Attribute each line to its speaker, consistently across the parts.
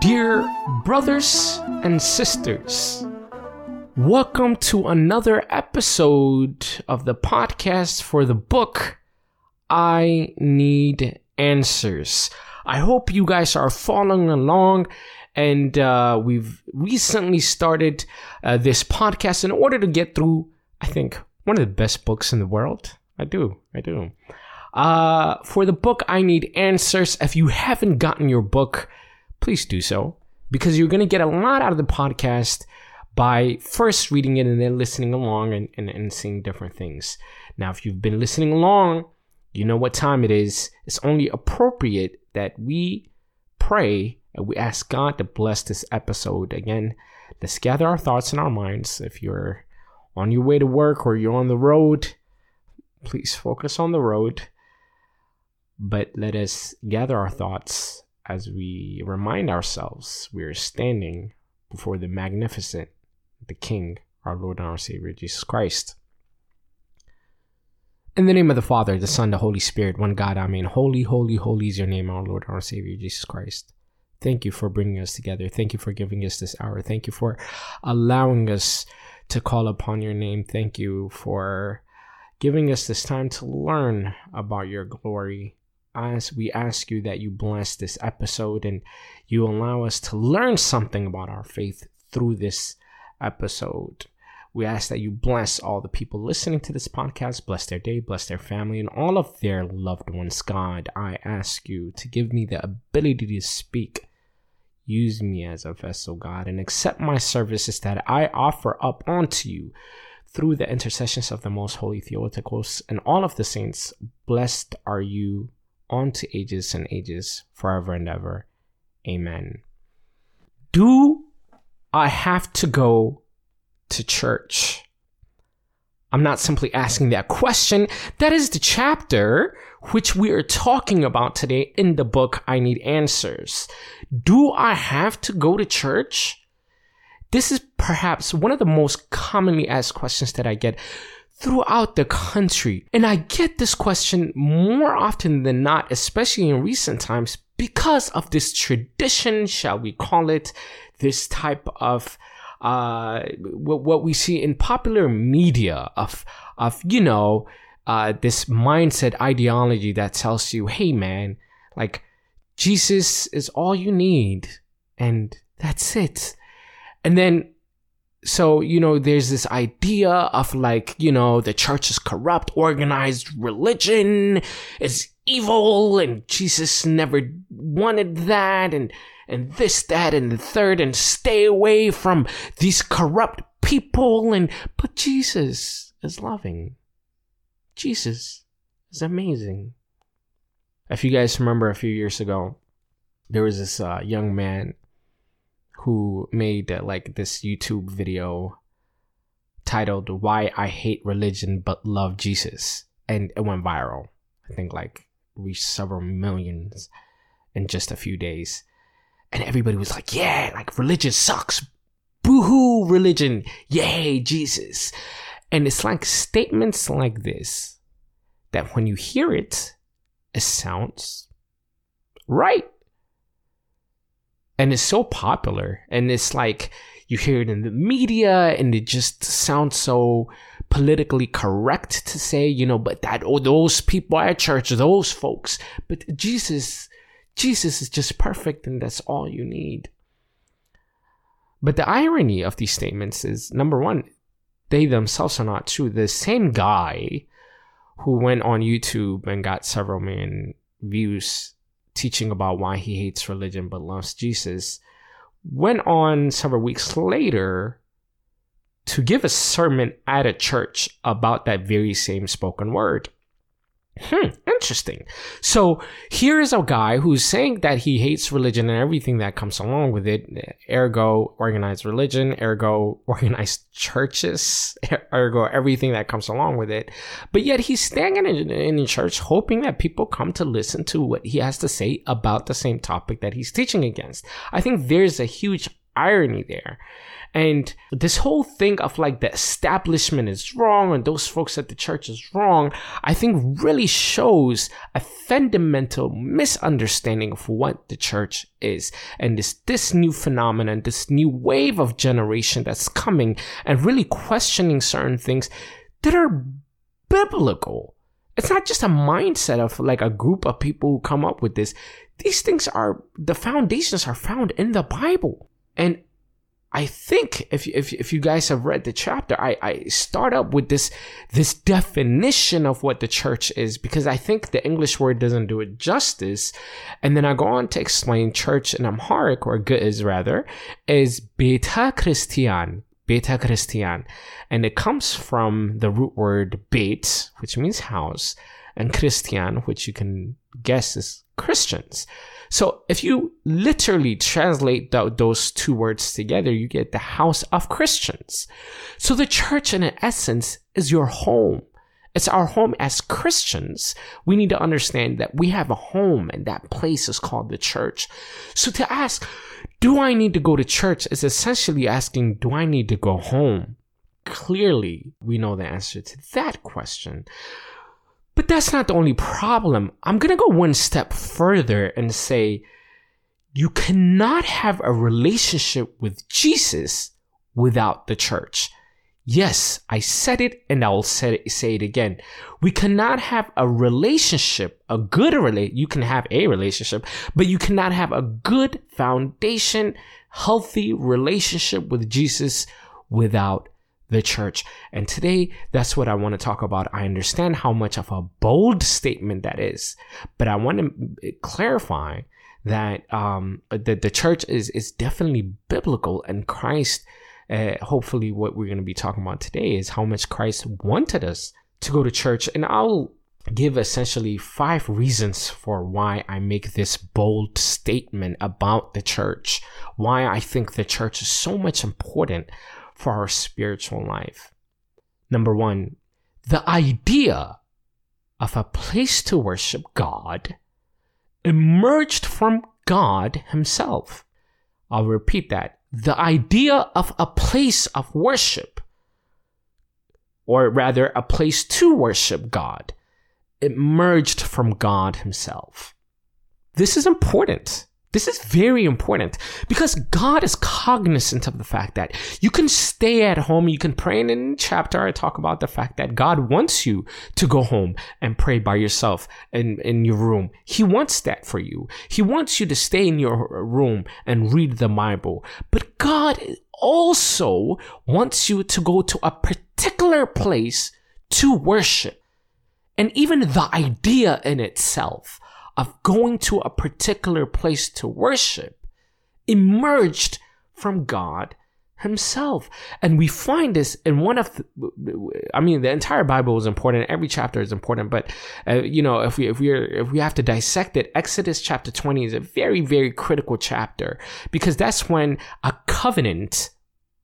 Speaker 1: Dear brothers and sisters, welcome to another episode of the podcast for the book I Need Answers. I hope you guys are following along. And uh, we've recently started uh, this podcast in order to get through, I think, one of the best books in the world. I do. I do. Uh, for the book, I Need Answers. If you haven't gotten your book, please do so because you're going to get a lot out of the podcast by first reading it and then listening along and, and, and seeing different things. Now, if you've been listening along, you know what time it is. It's only appropriate that we pray and we ask God to bless this episode. Again, let's gather our thoughts in our minds. If you're on your way to work or you're on the road, please focus on the road. But let us gather our thoughts as we remind ourselves we are standing before the magnificent, the King, our Lord and our Savior, Jesus Christ. In the name of the Father, the Son, the Holy Spirit, one God, Amen. Holy, holy, holy is your name, our Lord, our Savior, Jesus Christ. Thank you for bringing us together. Thank you for giving us this hour. Thank you for allowing us to call upon your name. Thank you for giving us this time to learn about your glory. As we ask you that you bless this episode and you allow us to learn something about our faith through this episode. We ask that you bless all the people listening to this podcast, bless their day, bless their family, and all of their loved ones. God, I ask you to give me the ability to speak. Use me as a vessel, God, and accept my services that I offer up unto you through the intercessions of the most holy Theotokos and all of the saints. Blessed are you unto ages and ages, forever and ever. Amen. Do I have to go to church? I'm not simply asking that question. That is the chapter which we are talking about today in the book I Need Answers. Do I have to go to church? This is perhaps one of the most commonly asked questions that I get throughout the country. And I get this question more often than not, especially in recent times, because of this tradition, shall we call it, this type of uh, what, what we see in popular media of of you know uh, this mindset ideology that tells you, hey man, like Jesus is all you need, and that's it. And then so you know there's this idea of like you know the church is corrupt organized religion is evil and jesus never wanted that and and this, that, and the third, and stay away from these corrupt people. And but Jesus is loving. Jesus is amazing. If you guys remember a few years ago, there was this uh, young man who made uh, like this YouTube video titled "Why I Hate Religion But Love Jesus," and it went viral. I think like reached several millions in just a few days and everybody was like, yeah, like religion sucks. Boohoo, religion. Yay, Jesus. And it's like statements like this that when you hear it, it sounds right. And it's so popular. And it's like you hear it in the media and it just sounds so politically correct to say, you know, but that, oh, those people at church, those folks. But Jesus Jesus is just perfect and that's all you need. But the irony of these statements is number one, they themselves are not true. The same guy who went on YouTube and got several million views teaching about why he hates religion but loves Jesus went on several weeks later to give a sermon at a church about that very same spoken word. Hmm, interesting. So here is a guy who's saying that he hates religion and everything that comes along with it, ergo organized religion, ergo organized churches, ergo everything that comes along with it. But yet he's standing in, in church hoping that people come to listen to what he has to say about the same topic that he's teaching against. I think there's a huge irony there. And this whole thing of like the establishment is wrong and those folks at the church is wrong, I think really shows a fundamental misunderstanding of what the church is. And this, this new phenomenon, this new wave of generation that's coming and really questioning certain things that are biblical. It's not just a mindset of like a group of people who come up with this. These things are, the foundations are found in the Bible. And I think if, if, if you guys have read the chapter, I, I start up with this, this definition of what the church is because I think the English word doesn't do it justice. And then I go on to explain church in Amharic or Ge'ez rather is Beta Christian. Beta Christian. And it comes from the root word Beit, which means house, and Christian, which you can guess is Christians. So if you literally translate th- those two words together, you get the house of Christians. So the church, in essence, is your home. It's our home as Christians. We need to understand that we have a home and that place is called the church. So to ask, do I need to go to church is essentially asking, do I need to go home? Clearly, we know the answer to that question. But that's not the only problem. I'm going to go one step further and say you cannot have a relationship with Jesus without the church. Yes, I said it and I'll say it, say it again. We cannot have a relationship, a good relate. You can have a relationship, but you cannot have a good foundation, healthy relationship with Jesus without the church. And today, that's what I want to talk about. I understand how much of a bold statement that is, but I want to clarify that um, that the church is is definitely biblical, and Christ. Uh, hopefully, what we're going to be talking about today is how much Christ wanted us to go to church, and I'll give essentially five reasons for why I make this bold statement about the church, why I think the church is so much important for our spiritual life. Number one, the idea of a place to worship God emerged from God Himself. I'll repeat that. The idea of a place of worship, or rather, a place to worship God, emerged from God Himself. This is important this is very important because God is cognizant of the fact that you can stay at home. You can pray. And in chapter, I talk about the fact that God wants you to go home and pray by yourself in, in your room. He wants that for you. He wants you to stay in your room and read the Bible. But God also wants you to go to a particular place to worship. And even the idea in itself of going to a particular place to worship emerged from God himself. And we find this in one of the, I mean, the entire Bible is important. Every chapter is important. But, uh, you know, if we, if we if we have to dissect it, Exodus chapter 20 is a very, very critical chapter because that's when a covenant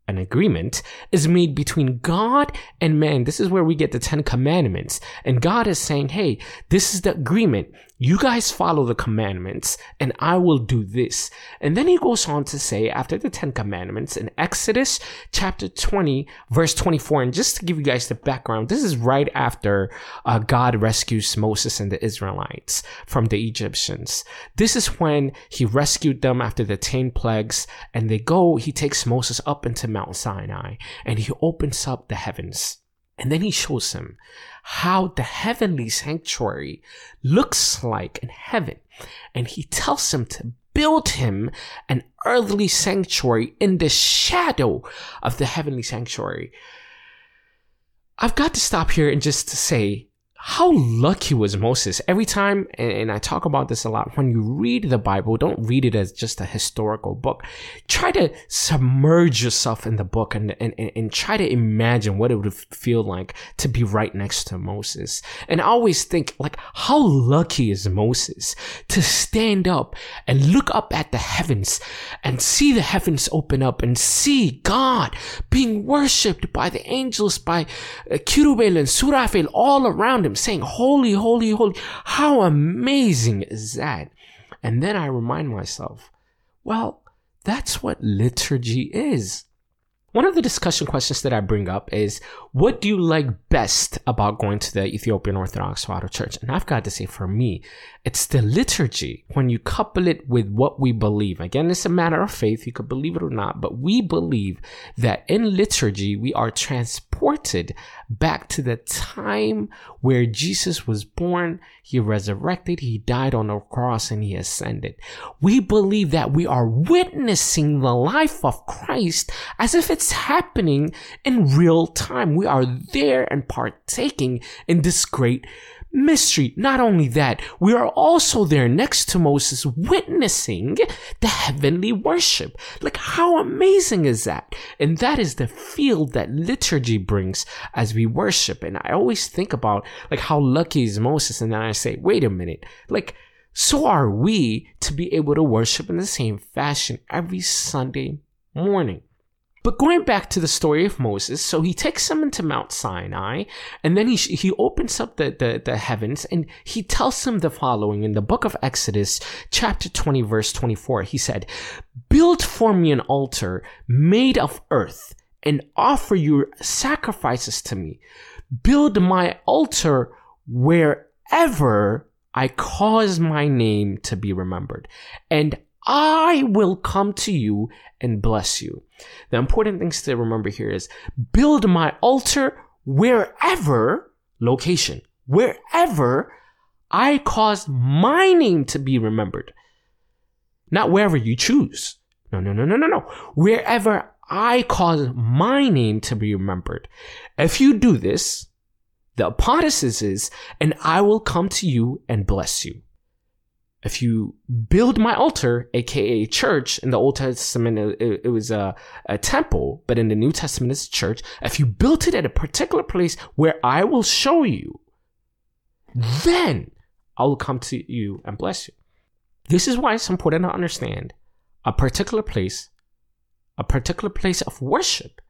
Speaker 1: an agreement is made between God and man. This is where we get the Ten Commandments. And God is saying, hey, this is the agreement. You guys follow the commandments and I will do this. And then he goes on to say, after the Ten Commandments in Exodus chapter 20, verse 24, and just to give you guys the background, this is right after uh, God rescues Moses and the Israelites from the Egyptians. This is when he rescued them after the 10 plagues and they go, he takes Moses up into Mount Sinai and he opens up the heavens. And then he shows him how the heavenly sanctuary looks like in heaven. And he tells him to build him an earthly sanctuary in the shadow of the heavenly sanctuary. I've got to stop here and just to say how lucky was Moses? Every time, and I talk about this a lot, when you read the Bible, don't read it as just a historical book. Try to submerge yourself in the book and, and, and try to imagine what it would feel like to be right next to Moses. And I always think, like, how lucky is Moses to stand up and look up at the heavens and see the heavens open up and see God being worshipped by the angels, by uh, Kirubel and Surafel all around him saying, Holy, holy, holy. How amazing is that? And then I remind myself, well, that's what liturgy is. one of the discussion questions that I bring up is what do you like best about going to the Ethiopian Orthodox Tewahedo Church? And I've got to say, for me, it's the liturgy. When you couple it with what we believe, again, it's a matter of faith. You could believe it or not, but we believe that in liturgy, we are transported back to the time where Jesus was born, he resurrected, he died on the cross, and he ascended. We believe that we are witnessing the life of Christ as if it's happening in real time. We are there and partaking in this great mystery. Not only that, we are also there next to Moses witnessing the heavenly worship. Like, how amazing is that? And that is the feel that liturgy brings as we worship. And I always think about, like, how lucky is Moses? And then I say, wait a minute. Like, so are we to be able to worship in the same fashion every Sunday morning. But going back to the story of Moses, so he takes them into Mount Sinai, and then he he opens up the, the, the heavens, and he tells them the following in the book of Exodus, chapter 20, verse 24. He said, Build for me an altar made of earth, and offer your sacrifices to me. Build my altar wherever I cause my name to be remembered, and I will come to you and bless you. The important things to remember here is build my altar wherever location, wherever I cause my name to be remembered. Not wherever you choose. No, no, no, no, no, no. Wherever I cause my name to be remembered. If you do this, the hypothesis is, and I will come to you and bless you if you build my altar, aka church, in the Old Testament it, it was a, a, temple, but in the New Testament it's a church. If you built it at a particular place where I will show you, then I will come to you and bless you. This is why it's important to understand a particular place, a particular place of worship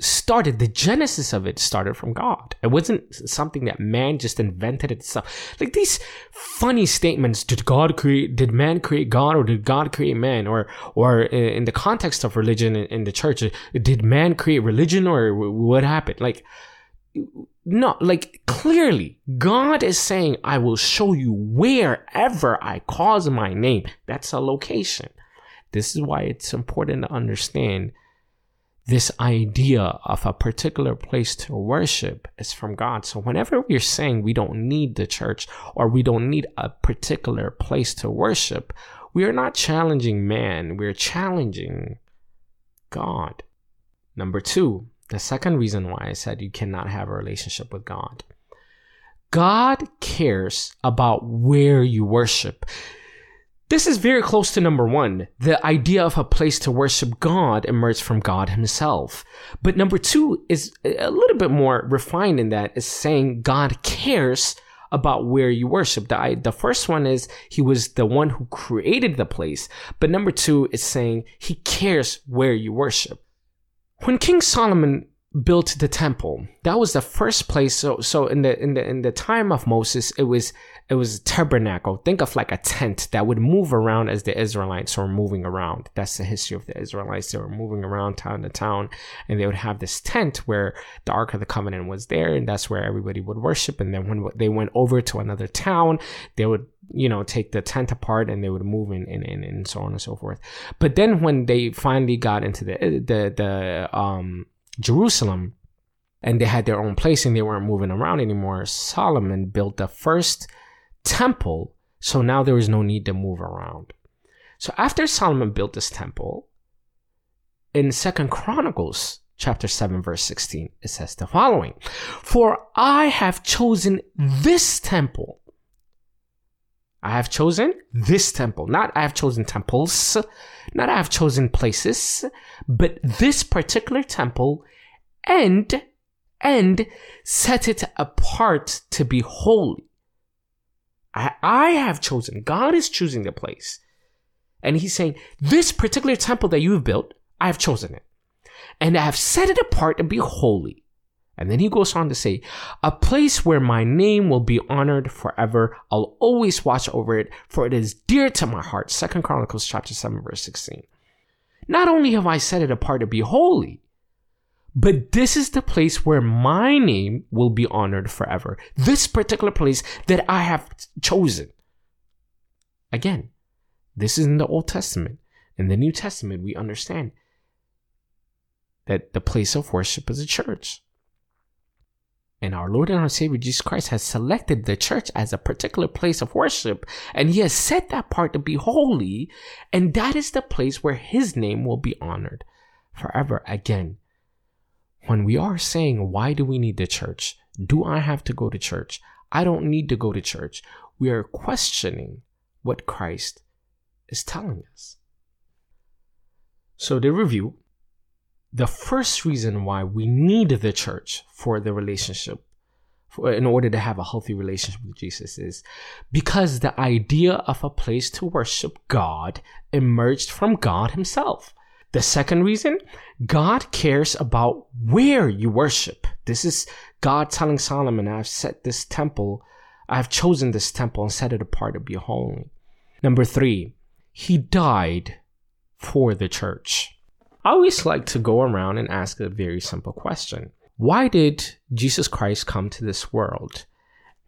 Speaker 1: started the genesis of it started from god. It wasn't something that man just invented itself. Like these funny statements did god create did man create god or did god create man? Or or uh, in the context of religion in the church did man create religion or what happened? Like no like clearly god is saying i will show you wherever i cause my name. That's a location. This is why it's important to understand this idea of a particular place to worship is from God. So whenever we're saying we don't need the church or we don't need a particular place to worship, we are not challenging man, we're challenging God. Number two, the second reason why I said you cannot have a relationship with God. God cares about where you worship. This is very close to number one. The idea of a place to worship God emerged from God himself. But number two is a little bit more refined in that is saying God cares about where you worship. The, the first one is he was the one who created the place. But number two is saying he cares where you worship. When King Solomon built the temple, that was the first place. So, so in the, in the, in the time of Moses, it was it was a tabernacle. Think of like a tent that would move around as the Israelites were moving around. That's the history of the Israelites. They were moving around town to town, and they would have this tent where the Ark of the Covenant was there, and that's where everybody would worship. And then when they went over to another town, they would you know take the tent apart and they would move in and, and, and so on and so forth. But then when they finally got into the the the um Jerusalem and they had their own place and they weren't moving around anymore, Solomon built the first temple, so now there was no need to move around. So after Solomon built this temple, in Second Chronicles chapter 7 verse 16 it says the following for i have chosen this temple i have chosen this temple not i have chosen temples not i have chosen places but this particular temple and and set it apart to be holy I, I have chosen. God is choosing the place. And he's saying, this particular temple that you have built, I have chosen it. And I have set it apart to be holy. And then he goes on to say, a place where my name will be honored forever. I'll always watch over it, for it is dear to my heart. Second Chronicles chapter 7, verse 16. Not only have I set it apart to be holy, but this is the place where my name will be honored forever. This particular place that I have chosen. Again, this is in the Old Testament. In the New Testament, we understand that the place of worship is a church. And our Lord and our Savior Jesus Christ has selected the church as a particular place of worship, and He has set that part to be holy, and that is the place where His name will be honored forever. Again, when we are saying, Why do we need the church? Do I have to go to church? I don't need to go to church. We are questioning what Christ is telling us. So, the review, the first reason why we need the church for the relationship for, in order to have a healthy relationship with Jesus is because the idea of a place to worship God emerged from God himself. The second reason, God cares about where you worship. This is God telling Solomon, I've set this temple, I've chosen this temple and set it apart to be holy. Number three, he died for the church. I always like to go around and ask a very simple question. Why did Jesus Christ come to this world?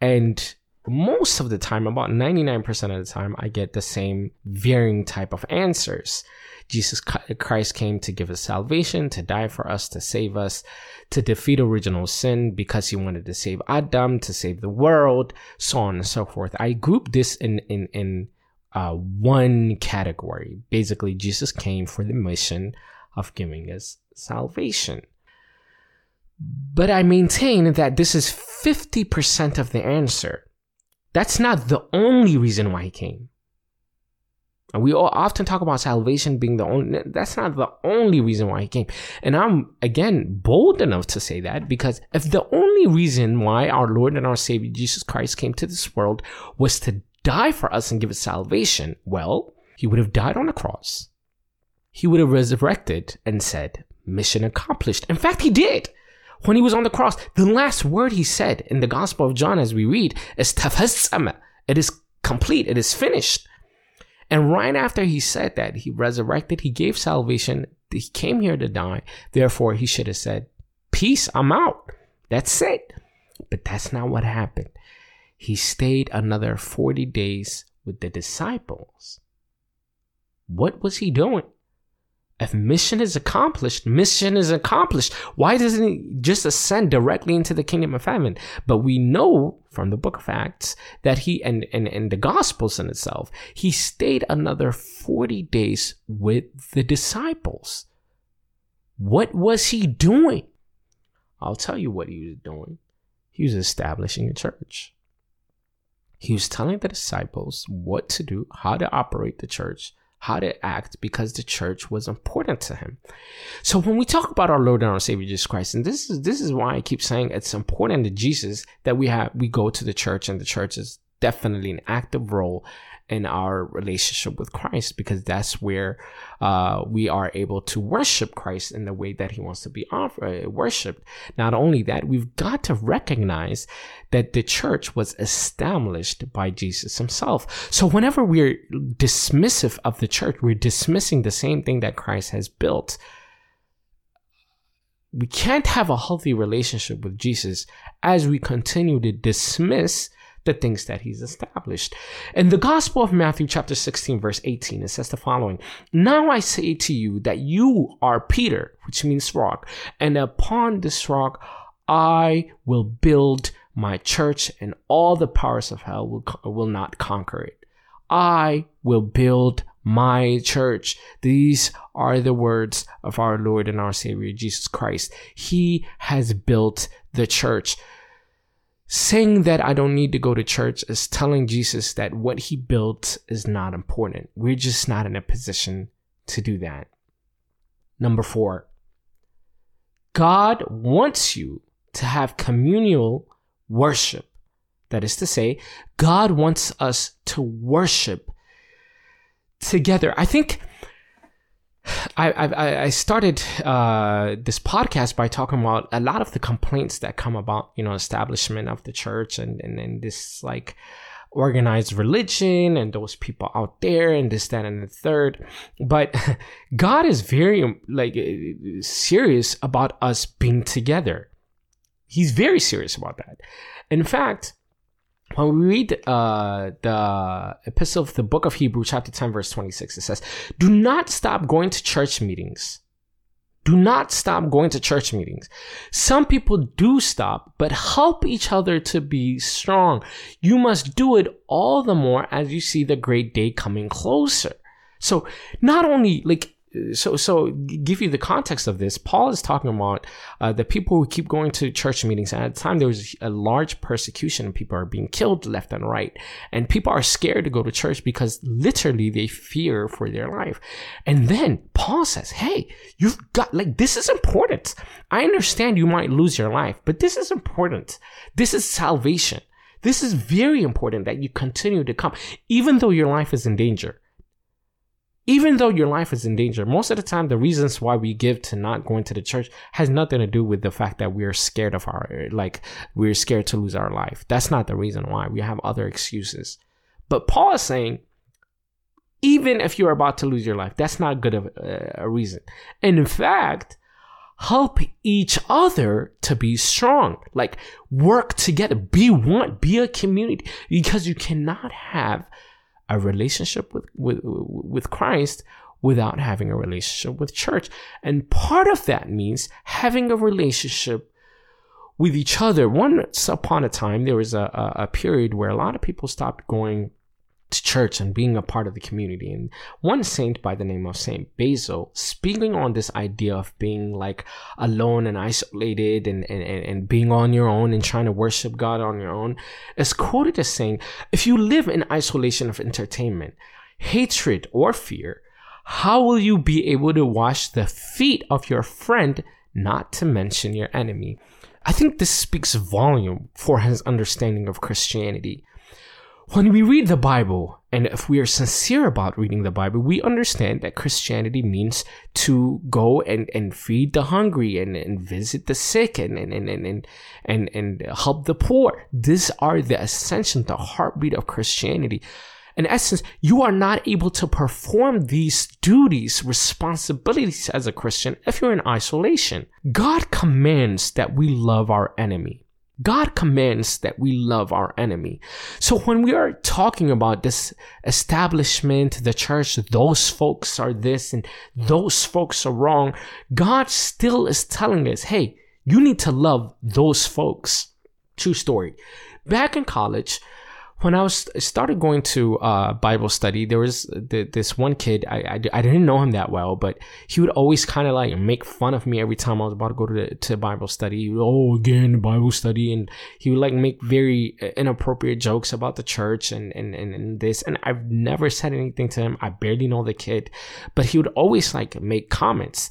Speaker 1: And most of the time, about 99% of the time, I get the same varying type of answers. Jesus Christ came to give us salvation, to die for us, to save us, to defeat original sin because he wanted to save Adam, to save the world, so on and so forth. I group this in, in, in uh, one category. Basically, Jesus came for the mission of giving us salvation. But I maintain that this is 50% of the answer. That's not the only reason why he came. And we all often talk about salvation being the only, that's not the only reason why he came. And I'm, again, bold enough to say that because if the only reason why our Lord and our Savior Jesus Christ came to this world was to die for us and give us salvation, well, he would have died on the cross he would have resurrected and said, Mission accomplished. In fact, he did. When he was on the cross, the last word he said in the Gospel of John, as we read, is Tafassama. It is complete. It is finished. And right after he said that, he resurrected, he gave salvation, he came here to die. Therefore, he should have said, Peace, I'm out. That's it. But that's not what happened. He stayed another 40 days with the disciples. What was he doing? If mission is accomplished, mission is accomplished. Why doesn't he just ascend directly into the kingdom of heaven? But we know from the book of Acts that he and, and, and the gospels in itself, he stayed another 40 days with the disciples. What was he doing? I'll tell you what he was doing. He was establishing a church. He was telling the disciples what to do, how to operate the church, how to act because the church was important to him. So when we talk about our Lord and our Savior Jesus Christ, and this is this is why I keep saying it's important to Jesus that we have we go to the church and the church is definitely an active role in our relationship with Christ because that's where uh, we are able to worship Christ in the way that He wants to be offered, uh, worshipped. Not only that, we've got to recognize that the church was established by Jesus Himself. So whenever we're dismissive of the church, we're dismissing the same thing that Christ has built. We can't have a healthy relationship with Jesus as we continue to dismiss the things that he's established. In the Gospel of Matthew, chapter 16, verse 18, it says the following Now I say to you that you are Peter, which means rock, and upon this rock I will build my church, and all the powers of hell will, will not conquer it. I will build my church. These are the words of our Lord and our Savior Jesus Christ. He has built the church. Saying that I don't need to go to church is telling Jesus that what he built is not important. We're just not in a position to do that. Number four, God wants you to have communal worship. That is to say, God wants us to worship together. I think I, I, I started uh, this podcast by talking about a lot of the complaints that come about, you know, establishment of the church and, and, and this like organized religion and those people out there and this, that, and the third. But God is very like serious about us being together. He's very serious about that. In fact, when we read uh, the epistle of the book of Hebrew, chapter 10, verse 26, it says, Do not stop going to church meetings. Do not stop going to church meetings. Some people do stop, but help each other to be strong. You must do it all the more as you see the great day coming closer. So not only like so so give you the context of this paul is talking about uh, the people who keep going to church meetings. And at the time there was a large persecution and people are being killed left and right. And people are scared to go to church because literally they fear for their life. And then paul says hey you've got like this is important. I understand you might lose your life but this is important. This is salvation. This is very important that you continue to come even though your life is in danger even though your life is in danger, most of the time, the reasons why we give to not going to the church has nothing to do with the fact that we are scared of our, like, we're scared to lose our life. That's not the reason why. We have other excuses. But Paul is saying, even if you're about to lose your life, that's not good of a, a reason. And in fact, help each other to be strong. Like, work together, be one, be a community, because you cannot have a relationship with, with, with Christ without having a relationship with church. And part of that means having a relationship with each other. Once upon a time, there was a, a, a period where a lot of people stopped going to church and being a part of the community. And one saint by the name of Saint Basil, speaking on this idea of being like alone and isolated and, and, and being on your own and trying to worship God on your own, is quoted as saying, if you live in isolation of entertainment, hatred, or fear, how will you be able to wash the feet of your friend, not to mention your enemy? I think this speaks volume for his understanding of Christianity. When we read the Bible, and if we are sincere about reading the Bible, we understand that Christianity means to go and, and feed the hungry and, and visit the sick and, and, and, and, and, and help the poor. These are the essential, the heartbeat of Christianity. In essence, you are not able to perform these duties, responsibilities as a Christian if you're in isolation. God commands that we love our enemy. God commands that we love our enemy. So when we are talking about this establishment, the church, those folks are this and those folks are wrong, God still is telling us, hey, you need to love those folks. True story. Back in college, when I was started going to uh, Bible study, there was the, this one kid. I, I, I, didn't know him that well, but he would always kind of like make fun of me every time I was about to go to the, to Bible study. Oh, again Bible study, and he would like make very uh, inappropriate jokes about the church and, and and and this. And I've never said anything to him. I barely know the kid, but he would always like make comments.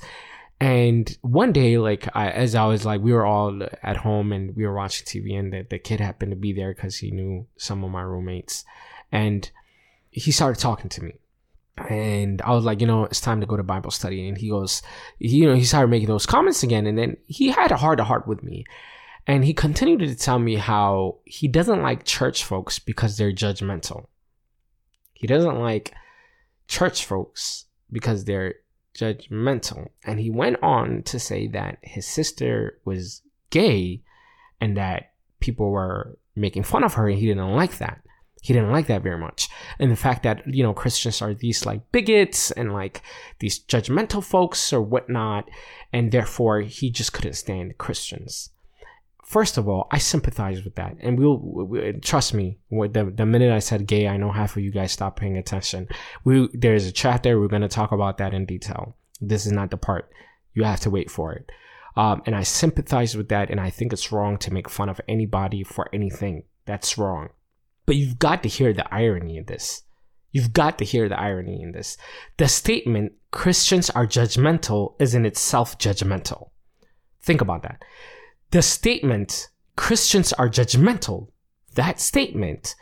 Speaker 1: And one day, like I, as I was like, we were all at home and we were watching TV, and the, the kid happened to be there because he knew some of my roommates, and he started talking to me. And I was like, you know, it's time to go to Bible study. And he goes, you know, he started making those comments again. And then he had a heart to heart with me. And he continued to tell me how he doesn't like church folks because they're judgmental. He doesn't like church folks because they're judgmental. And he went on to say that his sister was gay and that people were making fun of her and he didn't like that. He didn't like that very much. And the fact that, you know, Christians are these like bigots and like these judgmental folks or whatnot. And therefore he just couldn't stand Christians. First of all, I sympathize with that. And we'll, we, trust me, the, the minute I said gay, I know half of you guys stopped paying attention. We, there's a chat there. We're going to talk about that in detail. This is not the part. You have to wait for it. Um, and I sympathize with that. And I think it's wrong to make fun of anybody for anything. That's wrong. But you've got to hear the irony in this. You've got to hear the irony in this. The statement, Christians are judgmental, is in itself judgmental. Think about that the statement Christians are judgmental, that statement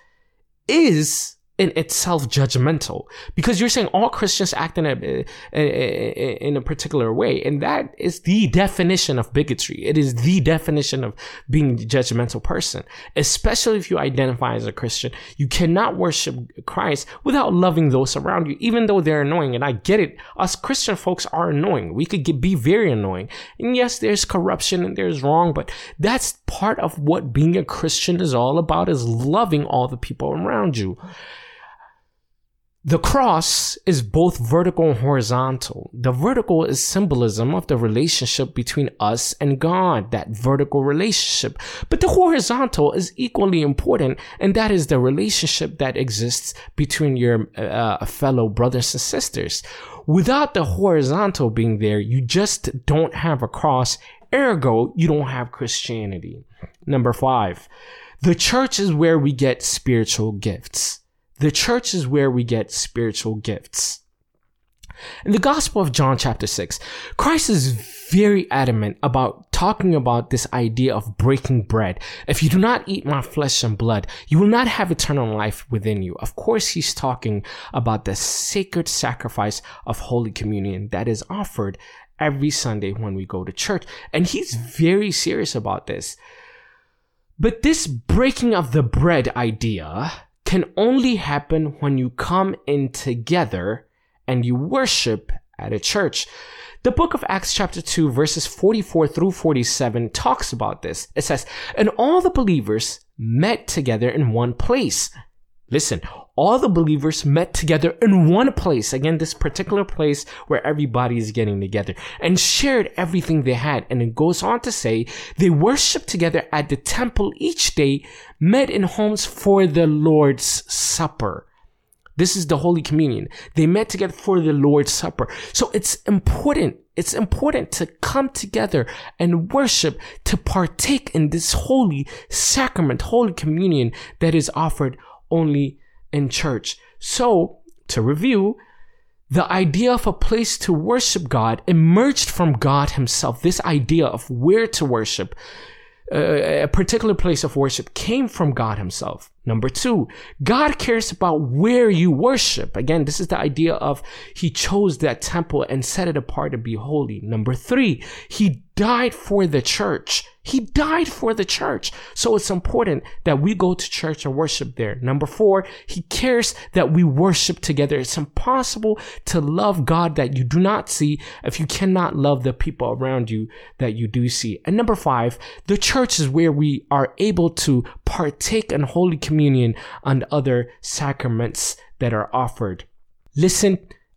Speaker 1: is in itself judgmental because you're saying all Christians act in a in a particular way, and that is the definition of bigotry. It is the definition of being a judgmental person, especially if you identify as a Christian. You cannot worship Christ without loving those around you, even though they're annoying. And I get it. Us Christian folks are annoying. We could get, be very annoying. And yes, there's corruption and there's wrong, but that's part of what being a Christian is all about: is loving all the people around you. The cross is both vertical and horizontal. The vertical is symbolism of the relationship between us and God, that vertical relationship. But the horizontal is equally important, and that is the relationship that exists between your uh, fellow brothers and sisters. Without the horizontal being there, you just don't have a cross. Ergo, you don't have Christianity. Number five, the church is where we get spiritual gifts. The church is where we get spiritual gifts. In the Gospel of John, chapter 6, Christ is very adamant about talking about this idea of breaking bread. If you do not eat my flesh and blood, you will not have eternal life within you. Of course, he's talking about the sacred sacrifice of Holy Communion that is offered every Sunday when we go to church. And he's very serious about this. But this breaking of the bread idea can only happen when you come in together and you worship at a church. The book of Acts chapter 2 verses 44 through 47 talks about this. It says, and all the believers met together in one place. Listen, all the believers met together in one place. Again, this particular place where everybody is getting together and shared everything they had. And it goes on to say they worshiped together at the temple each day, met in homes for the Lord's Supper. This is the Holy Communion. They met together for the Lord's Supper. So it's important. It's important to come together and worship, to partake in this holy sacrament, Holy Communion that is offered only in church. So, to review, the idea of a place to worship God emerged from God Himself. This idea of where to worship, uh, a particular place of worship, came from God Himself. Number two, God cares about where you worship. Again, this is the idea of He chose that temple and set it apart to be holy. Number three, He died for the church. He died for the church. So it's important that we go to church and worship there. Number four, he cares that we worship together. It's impossible to love God that you do not see if you cannot love the people around you that you do see. And number five, the church is where we are able to partake in Holy Communion and other sacraments that are offered. Listen,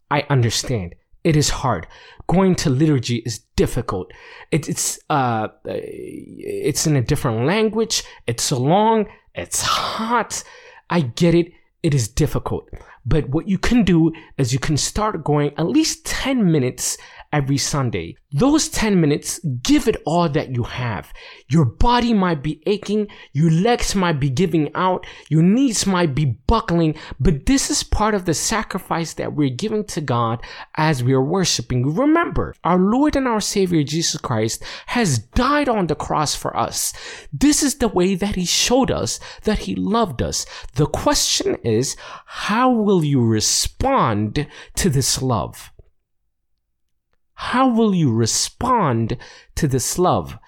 Speaker 1: I understand. It is hard going to liturgy is difficult. It, it's uh, it's in a different language. It's long. It's hot. I get it. It is difficult. But what you can do is you can start going at least 10 minutes every Sunday. Those 10 minutes, give it all that you have. Your body might be aching, your legs might be giving out, your knees might be buckling, but this is part of the sacrifice that we're giving to God as we are worshiping. Remember, our Lord and our Savior Jesus Christ has died on the cross for us. This is the way that He showed us that He loved us. The question is, how will you respond to this love? How will you respond to this love?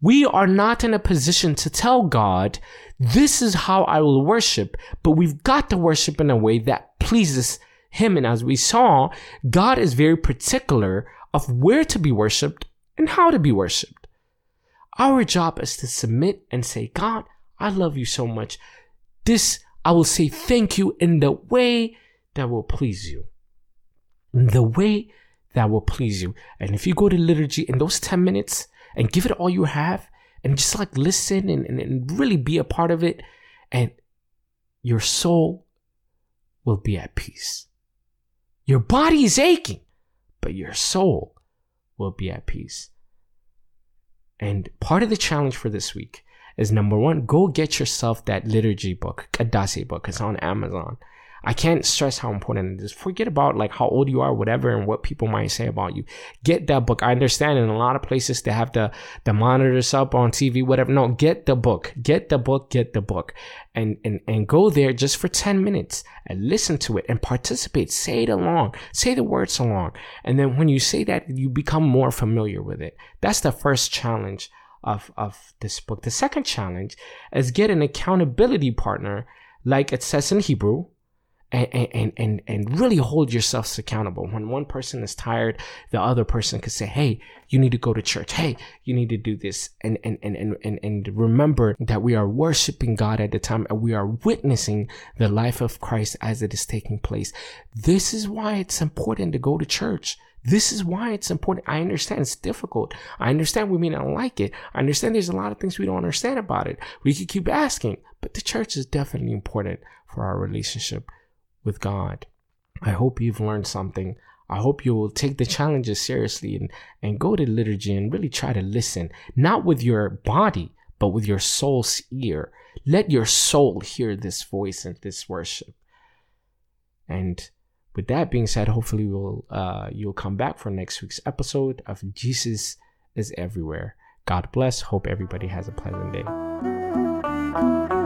Speaker 1: We are not in a position to tell God, this is how I will worship, but we've got to worship in a way that pleases Him. And as we saw, God is very particular of where to be worshiped and how to be worshiped. Our job is to submit and say, God, I love you so much. This, I will say thank you in the way that will please you. In the way that will please you. And if you go to liturgy in those 10 minutes and give it all you have and just like listen and, and, and really be a part of it, and your soul will be at peace. Your body is aching, but your soul will be at peace. And part of the challenge for this week is number one, go get yourself that liturgy book, Kadase book. It's on Amazon. I can't stress how important it is. Forget about like how old you are, whatever, and what people might say about you. Get that book. I understand in a lot of places they have the the monitors up on TV, whatever. No, get the book. Get the book. Get the book, and and and go there just for ten minutes and listen to it and participate. Say it along. Say the words along, and then when you say that, you become more familiar with it. That's the first challenge of of this book. The second challenge is get an accountability partner, like it says in Hebrew and, and, and, and really hold yourselves accountable. When one person is tired, the other person could say, Hey, you need to go to church. Hey, you need to do this. And, and, and, and, and, and remember that we are worshiping God at the time and we are witnessing the life of Christ as it is taking place. This is why it's important to go to church. This is why it's important. I understand it's difficult. I understand we may not like it. I understand there's a lot of things we don't understand about it. We could keep asking, but the church is definitely important for our relationship with God. I hope you've learned something. I hope you will take the challenges seriously and, and go to liturgy and really try to listen, not with your body, but with your soul's ear. Let your soul hear this voice and this worship. And with that being said, hopefully we'll uh, you'll come back for next week's episode of Jesus is Everywhere. God bless. Hope everybody has a pleasant day.